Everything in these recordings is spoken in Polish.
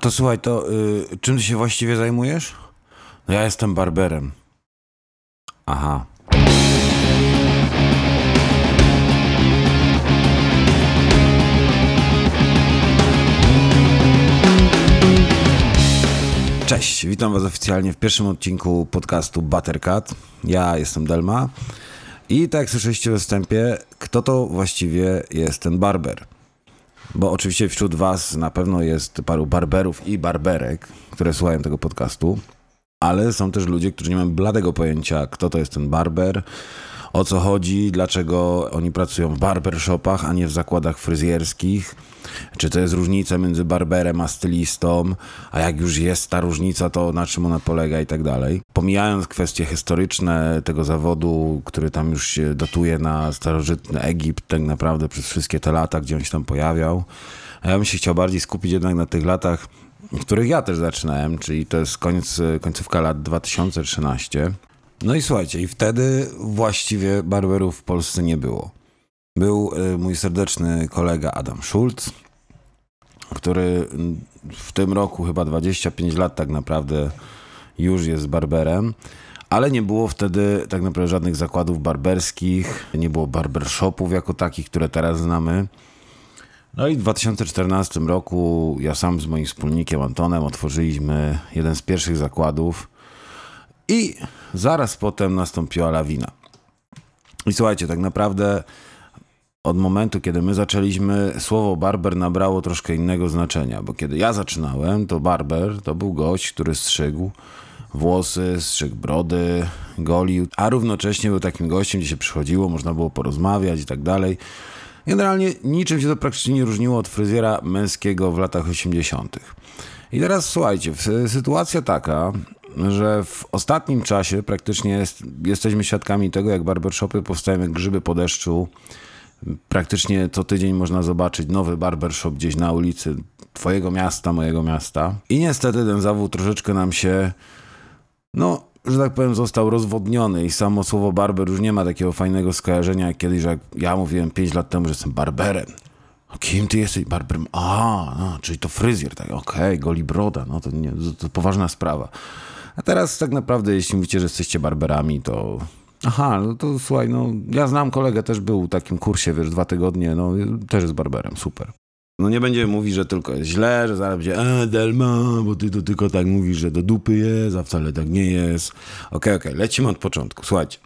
To słuchaj, to y, czym ty się właściwie zajmujesz? No ja jestem barberem. Aha. Cześć, witam was oficjalnie w pierwszym odcinku podcastu Buttercat. Ja jestem Delma i tak jak słyszeliście we wstępie, kto to właściwie jest ten barber? Bo oczywiście wśród Was na pewno jest paru barberów i barberek, które słuchają tego podcastu, ale są też ludzie, którzy nie mają bladego pojęcia, kto to jest ten barber, o co chodzi, dlaczego oni pracują w barbershopach, a nie w zakładach fryzjerskich, czy to jest różnica między barberem a stylistą, a jak już jest ta różnica, to na czym ona polega i tak dalej. Pomijając kwestie historyczne tego zawodu, który tam już się datuje na starożytny Egipt, tak naprawdę przez wszystkie te lata, gdzie on się tam pojawiał, ja bym się chciał bardziej skupić jednak na tych latach, w których ja też zaczynałem, czyli to jest koniec, końcówka lat 2013. No i słuchajcie, i wtedy właściwie barberów w Polsce nie było. Był y, mój serdeczny kolega Adam Schulz, który w tym roku chyba 25 lat tak naprawdę już jest barberem, ale nie było wtedy tak naprawdę żadnych zakładów barberskich, nie było barbershopów jako takich, które teraz znamy. No i w 2014 roku ja sam z moim wspólnikiem Antonem otworzyliśmy jeden z pierwszych zakładów i zaraz potem nastąpiła lawina. I słuchajcie, tak naprawdę od momentu, kiedy my zaczęliśmy, słowo barber nabrało troszkę innego znaczenia, bo kiedy ja zaczynałem, to barber to był gość, który strzygł włosy, strzygł brody, golił, a równocześnie był takim gościem, gdzie się przychodziło, można było porozmawiać i tak dalej. Generalnie niczym się to praktycznie nie różniło od fryzjera męskiego w latach 80. I teraz słuchajcie, sytuacja taka, że w ostatnim czasie praktycznie jest, jesteśmy świadkami tego, jak barbershopy powstają jak grzyby po deszczu. Praktycznie co tydzień można zobaczyć nowy barbershop gdzieś na ulicy twojego miasta, mojego miasta. I niestety ten zawód troszeczkę nam się, no, że tak powiem, został rozwodniony i samo słowo barber już nie ma takiego fajnego skojarzenia jak kiedyś, jak ja mówiłem 5 lat temu, że jestem barberem. Kim ty jesteś? Barberem? A, no, czyli to fryzjer, tak, okej, okay, goli broda, no to, nie, to, poważna sprawa. A teraz tak naprawdę, jeśli mówicie, że jesteście barberami, to Aha, no to słuchaj, no ja znam kolegę, też był w takim kursie, wiesz, dwa tygodnie, no też jest barberem, super. No nie będziemy mówić, że tylko jest źle, że zaraz będzie e, Delma, bo ty to tylko tak mówisz, że do dupy jest, a wcale tak nie jest. Okej, okay, okej, okay, lecimy od początku. Słuchajcie,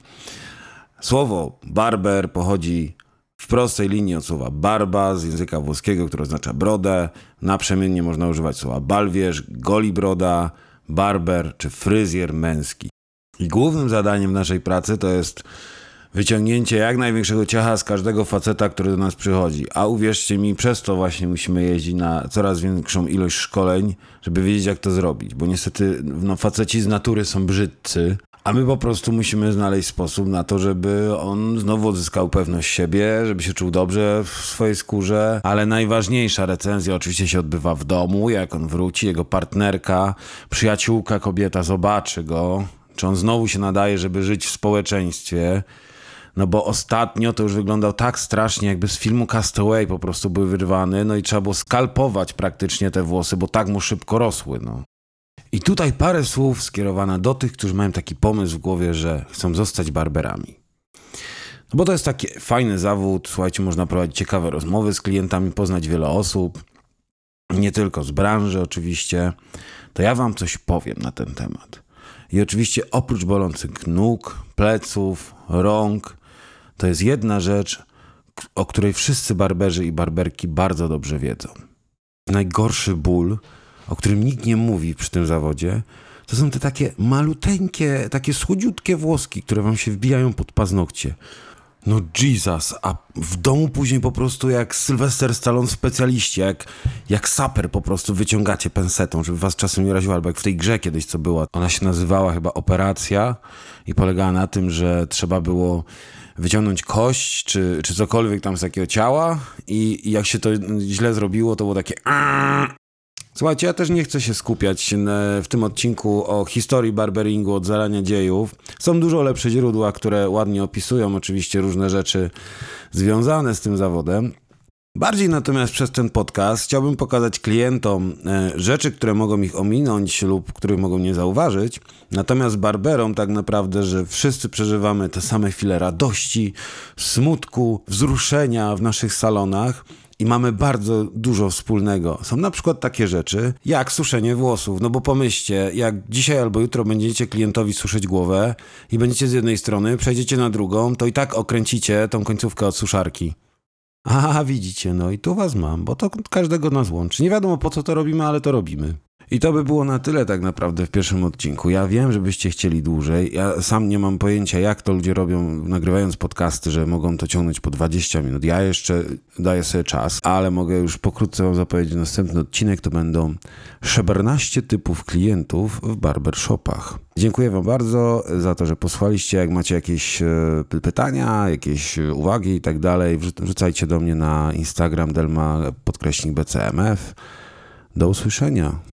słowo barber pochodzi w prostej linii od słowa barba z języka włoskiego, które oznacza brodę. Naprzemiennie można używać słowa balwierz, goli broda, barber czy fryzjer męski. I głównym zadaniem naszej pracy to jest wyciągnięcie jak największego ciacha z każdego faceta, który do nas przychodzi. A uwierzcie mi, przez to właśnie musimy jeździć na coraz większą ilość szkoleń, żeby wiedzieć, jak to zrobić. Bo niestety no, faceci z natury są brzydcy, a my po prostu musimy znaleźć sposób na to, żeby on znowu odzyskał pewność siebie, żeby się czuł dobrze w swojej skórze. Ale najważniejsza recenzja oczywiście się odbywa w domu. Jak on wróci, jego partnerka, przyjaciółka, kobieta zobaczy go, czy on znowu się nadaje, żeby żyć w społeczeństwie. No bo ostatnio to już wyglądał tak strasznie, jakby z filmu Castaway po prostu był wyrwany, no i trzeba było skalpować praktycznie te włosy, bo tak mu szybko rosły, no. I tutaj parę słów skierowane do tych, którzy mają taki pomysł w głowie, że chcą zostać barberami. No bo to jest taki fajny zawód, słuchajcie, można prowadzić ciekawe rozmowy z klientami, poznać wiele osób, nie tylko z branży oczywiście. To ja wam coś powiem na ten temat. I oczywiście oprócz bolących nóg, pleców, rąk, to jest jedna rzecz, o której wszyscy barberzy i barberki bardzo dobrze wiedzą. Najgorszy ból o którym nikt nie mówi przy tym zawodzie, to są te takie maluteńkie, takie słodziutkie włoski, które wam się wbijają pod paznokcie. No Jesus, a w domu później po prostu jak Sylwester Stallone specjaliści, jak, jak saper po prostu wyciągacie pensetą, żeby was czasem nie raziło, albo jak w tej grze kiedyś co była. Ona się nazywała chyba Operacja i polegała na tym, że trzeba było wyciągnąć kość, czy, czy cokolwiek tam z takiego ciała i, i jak się to źle zrobiło, to było takie Słuchajcie, ja też nie chcę się skupiać w tym odcinku o historii barberingu od zarania dziejów. Są dużo lepsze źródła, które ładnie opisują oczywiście różne rzeczy związane z tym zawodem. Bardziej natomiast przez ten podcast chciałbym pokazać klientom e, rzeczy, które mogą ich ominąć lub których mogą nie zauważyć. Natomiast barberom tak naprawdę, że wszyscy przeżywamy te same chwile radości, smutku, wzruszenia w naszych salonach i mamy bardzo dużo wspólnego. Są na przykład takie rzeczy jak suszenie włosów. No bo pomyślcie, jak dzisiaj albo jutro będziecie klientowi suszyć głowę i będziecie z jednej strony, przejdziecie na drugą, to i tak okręcicie tą końcówkę od suszarki. A, widzicie, no i tu was mam, bo to każdego nas łączy. Nie wiadomo po co to robimy, ale to robimy. I to by było na tyle tak naprawdę w pierwszym odcinku. Ja wiem, żebyście chcieli dłużej. Ja sam nie mam pojęcia, jak to ludzie robią, nagrywając podcasty, że mogą to ciągnąć po 20 minut. Ja jeszcze daję sobie czas, ale mogę już pokrótce wam zapowiedzieć następny odcinek. To będą 14 typów klientów w barbershopach. Dziękuję wam bardzo za to, że posłuchaliście. Jak macie jakieś e, pytania, jakieś uwagi i tak dalej, wrzucajcie do mnie na Instagram delma podkreśnik bcmf. Do usłyszenia.